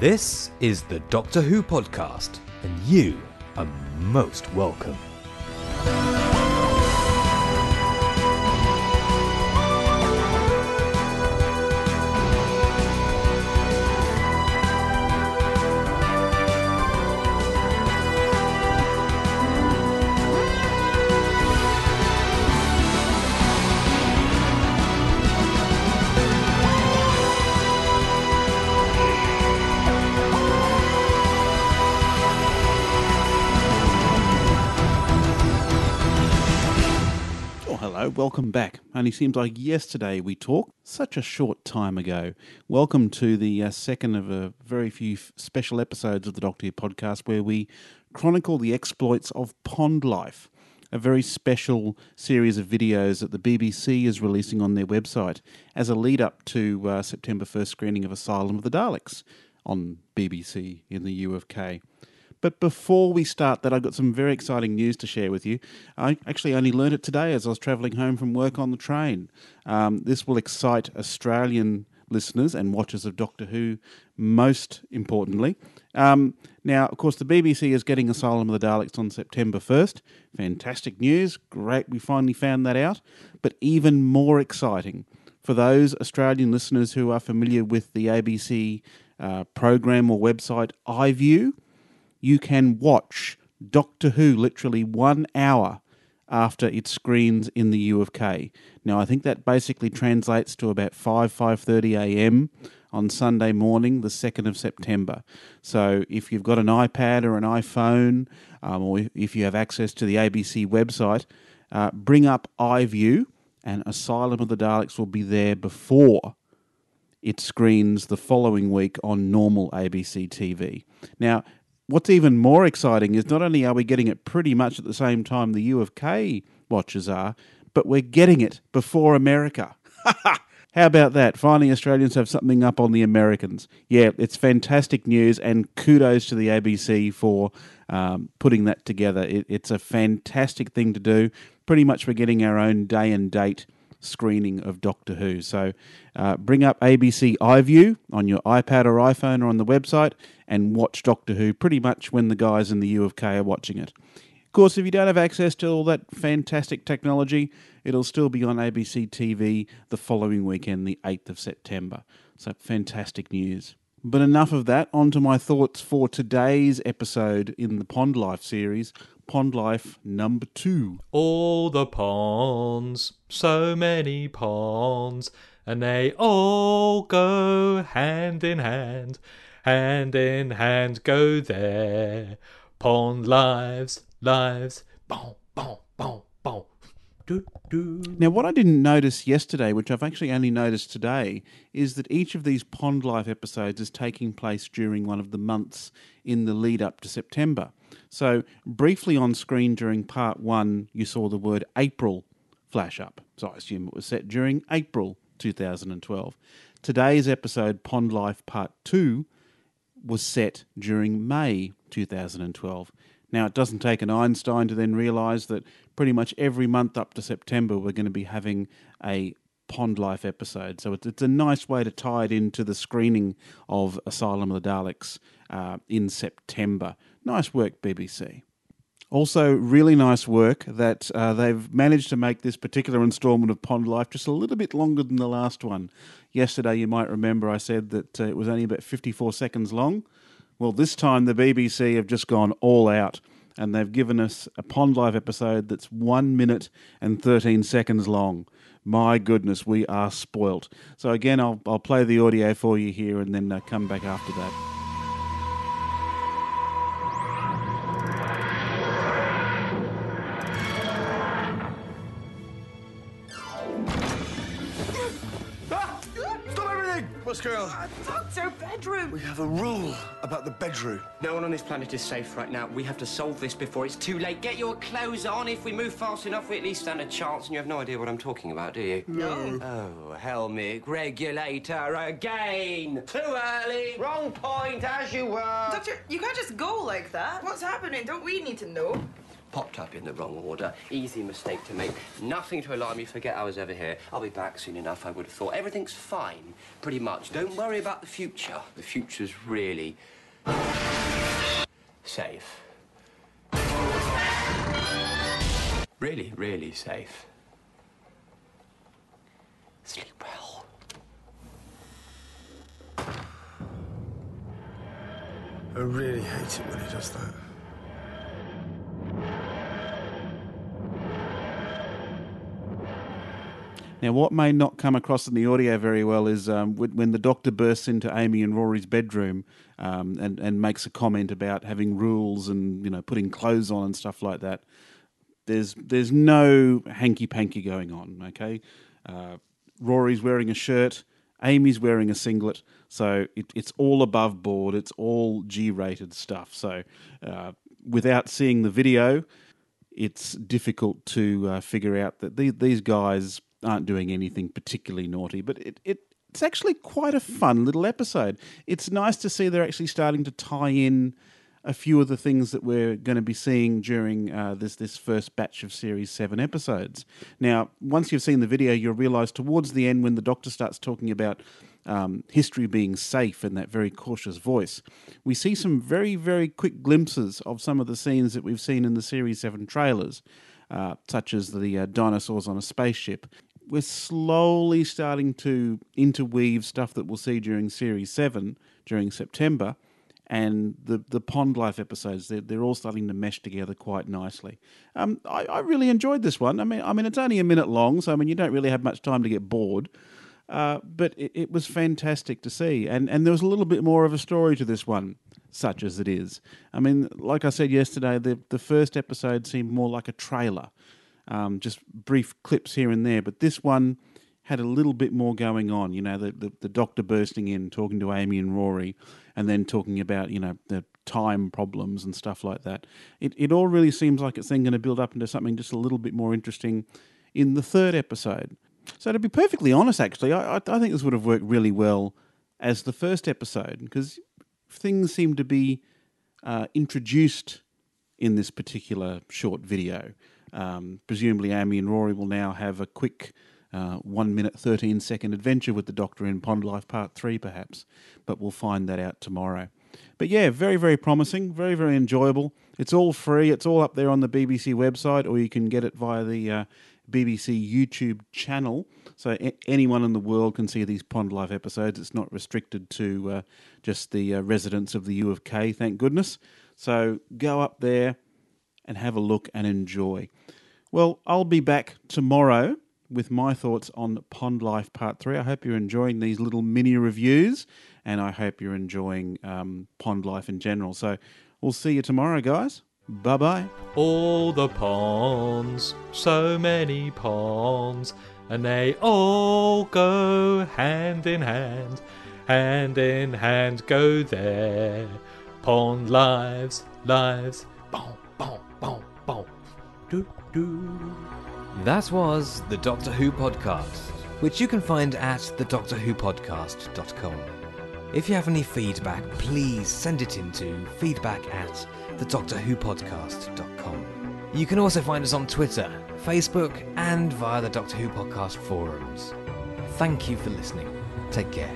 This is the Doctor Who podcast, and you are most welcome. Welcome back. Only seems like yesterday we talked. Such a short time ago. Welcome to the uh, second of a very few f- special episodes of the Doctor Who podcast where we chronicle the exploits of Pond Life, a very special series of videos that the BBC is releasing on their website as a lead up to uh, September 1st screening of Asylum of the Daleks on BBC in the U of K. But before we start that, I've got some very exciting news to share with you. I actually only learned it today as I was travelling home from work on the train. Um, this will excite Australian listeners and watchers of Doctor Who, most importantly. Um, now, of course, the BBC is getting Asylum of the Daleks on September 1st. Fantastic news. Great, we finally found that out. But even more exciting for those Australian listeners who are familiar with the ABC uh, program or website iView you can watch Doctor Who literally one hour after it screens in the U of K. Now, I think that basically translates to about 5, 5.30 a.m. on Sunday morning, the 2nd of September. So if you've got an iPad or an iPhone, um, or if you have access to the ABC website, uh, bring up iView and Asylum of the Daleks will be there before it screens the following week on normal ABC TV. Now, what's even more exciting is not only are we getting it pretty much at the same time the U of K watches are, but we're getting it before America. How about that? Finally, Australians have something up on the Americans. Yeah, it's fantastic news, and kudos to the ABC for um, putting that together. It, it's a fantastic thing to do. Pretty much, we're getting our own day and date screening of Doctor Who. So uh, bring up ABC iView on your iPad or iPhone or on the website and watch Doctor Who pretty much when the guys in the U of K are watching it. Of course, if you don't have access to all that fantastic technology, it'll still be on ABC TV the following weekend, the 8th of September. So fantastic news. But enough of that. On to my thoughts for today's episode in the Pond Life series, Pond Life number two. All the ponds, so many ponds, and they all go hand in hand, hand in hand go there. Pond lives, lives, boom, boom. Do, do. Now, what I didn't notice yesterday, which I've actually only noticed today, is that each of these Pond Life episodes is taking place during one of the months in the lead up to September. So, briefly on screen during part one, you saw the word April flash up. So, I assume it was set during April 2012. Today's episode, Pond Life Part 2, was set during May 2012. Now, it doesn't take an Einstein to then realise that pretty much every month up to September, we're going to be having a Pond Life episode. So it's, a nice way to tie it into the screening of Asylum of the Daleks uh, in September. Nice work, BBC. Also, really nice work that uh, they've managed to make this particular instalment of Pond Life just a little bit longer than the last one. Yesterday, you might remember I said that uh, it was only about 54 seconds long. Well, this time the BBC have just gone all out and they've given us a Pond Life episode that's one minute and 13 seconds long. My goodness, we are spoilt. So, again, I'll, I'll play the audio for you here and then uh, come back after that. Everything! What's going on? Doctor, bedroom. We have a rule about the bedroom. No one on this planet is safe right now. We have to solve this before it's too late. Get your clothes on. If we move fast enough, we at least stand a chance. And you have no idea what I'm talking about, do you? No. Oh, Helmic, regulator again. Too early. Wrong point, as you were. Doctor, you can't just go like that. What's happening? Don't we need to know? Popped up in the wrong order. Easy mistake to make. Nothing to alarm you. Forget I was ever here. I'll be back soon enough, I would have thought. Everything's fine, pretty much. Don't worry about the future. The future's really safe. Really, really safe. Sleep well. I really hate it when he does that. Now, what may not come across in the audio very well is um, when the doctor bursts into Amy and Rory's bedroom um, and and makes a comment about having rules and you know putting clothes on and stuff like that. There's there's no hanky panky going on. Okay, uh, Rory's wearing a shirt, Amy's wearing a singlet, so it, it's all above board. It's all G-rated stuff. So uh, without seeing the video, it's difficult to uh, figure out that these guys aren't doing anything particularly naughty, but it, it it's actually quite a fun little episode. It's nice to see they're actually starting to tie in a few of the things that we're going to be seeing during uh, this this first batch of series seven episodes. Now, once you've seen the video, you'll realise towards the end when the Doctor starts talking about um, history being safe in that very cautious voice, we see some very very quick glimpses of some of the scenes that we've seen in the series seven trailers. Uh, such as the uh, dinosaurs on a spaceship. We're slowly starting to interweave stuff that we'll see during Series 7 during September and the, the Pond Life episodes. They're, they're all starting to mesh together quite nicely. Um, I, I really enjoyed this one. I mean, I mean, it's only a minute long, so I mean, you don't really have much time to get bored. Uh, but it, it was fantastic to see, and and there was a little bit more of a story to this one, such as it is. I mean, like I said yesterday, the the first episode seemed more like a trailer, um, just brief clips here and there. But this one had a little bit more going on. You know, the, the the doctor bursting in, talking to Amy and Rory, and then talking about you know the time problems and stuff like that. It it all really seems like it's then going to build up into something just a little bit more interesting in the third episode. So to be perfectly honest, actually, I, I think this would have worked really well as the first episode because things seem to be uh, introduced in this particular short video. Um, presumably, Amy and Rory will now have a quick uh, one minute, 13 second adventure with the Doctor in Pond Life Part 3, perhaps, but we'll find that out tomorrow. But yeah, very, very promising, very, very enjoyable. It's all free, it's all up there on the BBC website, or you can get it via the uh, BBC YouTube channel. So a- anyone in the world can see these Pond Life episodes. It's not restricted to uh, just the uh, residents of the U of K, thank goodness. So go up there and have a look and enjoy. Well, I'll be back tomorrow with my thoughts on Pond Life Part 3. I hope you're enjoying these little mini reviews and I hope you're enjoying um, Pond Life in general. So we'll see you tomorrow, guys. Bye bye. All the ponds, so many ponds, and they all go hand in hand, hand in hand go there. Pond lives, lives. Do, do. That was the Doctor Who podcast, which you can find at thedoctorwhopodcast.com. If you have any feedback, please send it in to feedback at thedoctorwhopodcast.com. You can also find us on Twitter, Facebook, and via the Doctor Who podcast forums. Thank you for listening. Take care.